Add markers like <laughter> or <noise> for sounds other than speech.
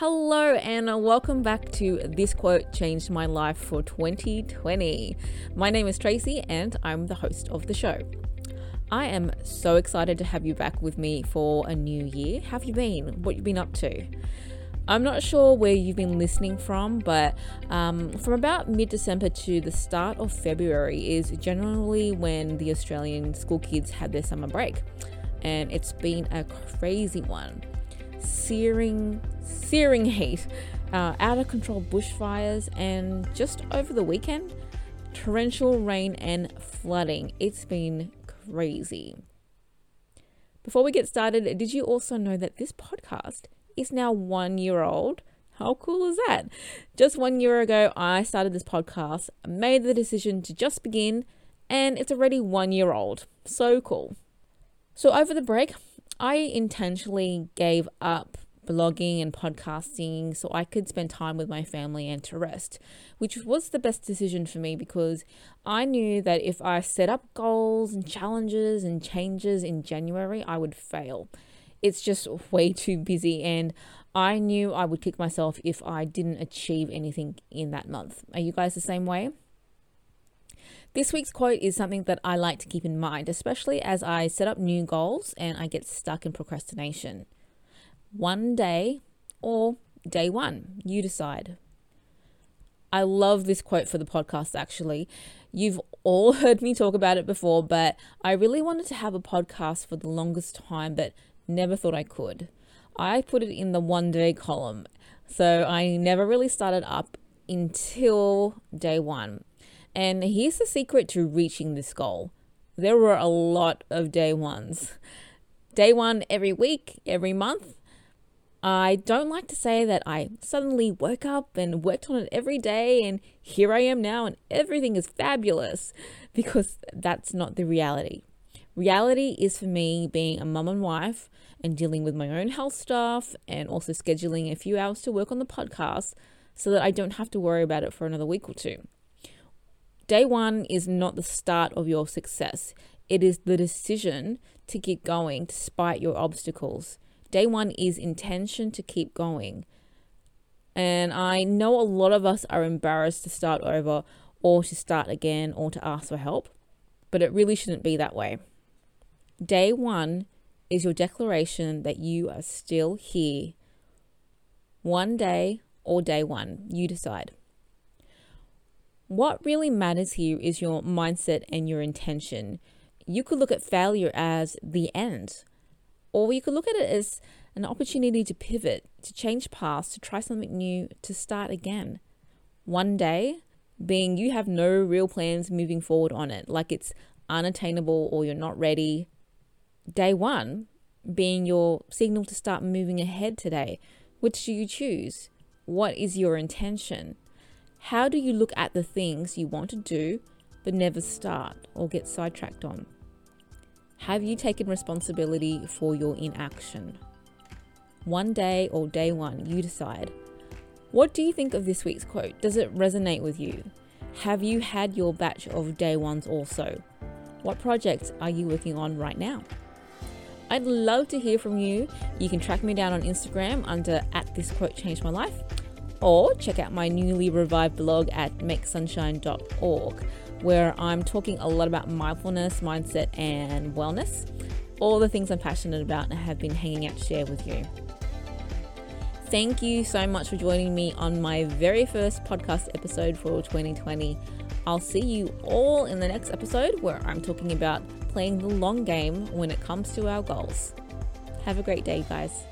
Hello, and welcome back to This Quote Changed My Life for 2020. My name is Tracy, and I'm the host of the show. I am so excited to have you back with me for a new year. How have you been? What you been up to? I'm not sure where you've been listening from, but um, from about mid December to the start of February is generally when the Australian school kids had their summer break. And it's been a crazy one searing, searing heat, uh, out of control bushfires, and just over the weekend, torrential rain and flooding. It's been crazy. Before we get started, did you also know that this podcast is now one year old? How cool is that? Just one year ago, I started this podcast, made the decision to just begin, and it's already one year old. So cool. So, over the break, I intentionally gave up blogging and podcasting so I could spend time with my family and to rest, which was the best decision for me because I knew that if I set up goals and challenges and changes in January, I would fail. It's just way too busy, and I knew I would kick myself if I didn't achieve anything in that month. Are you guys the same way? This week's quote is something that I like to keep in mind, especially as I set up new goals and I get stuck in procrastination. One day or day one, you decide. I love this quote for the podcast, actually. You've all <laughs> heard me talk about it before, but I really wanted to have a podcast for the longest time, but never thought I could. I put it in the one day column, so I never really started up until day one. And here's the secret to reaching this goal there were a lot of day ones. Day one every week, every month. I don't like to say that I suddenly woke up and worked on it every day and here I am now and everything is fabulous <laughs> because that's not the reality. Reality is for me being a mum and wife and dealing with my own health stuff and also scheduling a few hours to work on the podcast so that I don't have to worry about it for another week or two. Day one is not the start of your success, it is the decision to keep going despite your obstacles. Day one is intention to keep going. And I know a lot of us are embarrassed to start over or to start again or to ask for help, but it really shouldn't be that way. Day one is your declaration that you are still here. One day or day one, you decide. What really matters here is your mindset and your intention. You could look at failure as the end, or you could look at it as an opportunity to pivot, to change paths, to try something new, to start again. One day being you have no real plans moving forward on it, like it's unattainable or you're not ready. Day one being your signal to start moving ahead today. Which do you choose? What is your intention? How do you look at the things you want to do but never start or get sidetracked on? Have you taken responsibility for your inaction? One day or day one, you decide. What do you think of this week's quote? Does it resonate with you? Have you had your batch of day ones also? What projects are you working on right now? I'd love to hear from you. You can track me down on Instagram under at this quote changed my life or check out my newly revived blog at makesunshine.org, where I'm talking a lot about mindfulness, mindset, and wellness. All the things I'm passionate about and have been hanging out to share with you. Thank you so much for joining me on my very first podcast episode for 2020. I'll see you all in the next episode where I'm talking about playing the long game when it comes to our goals. Have a great day, guys.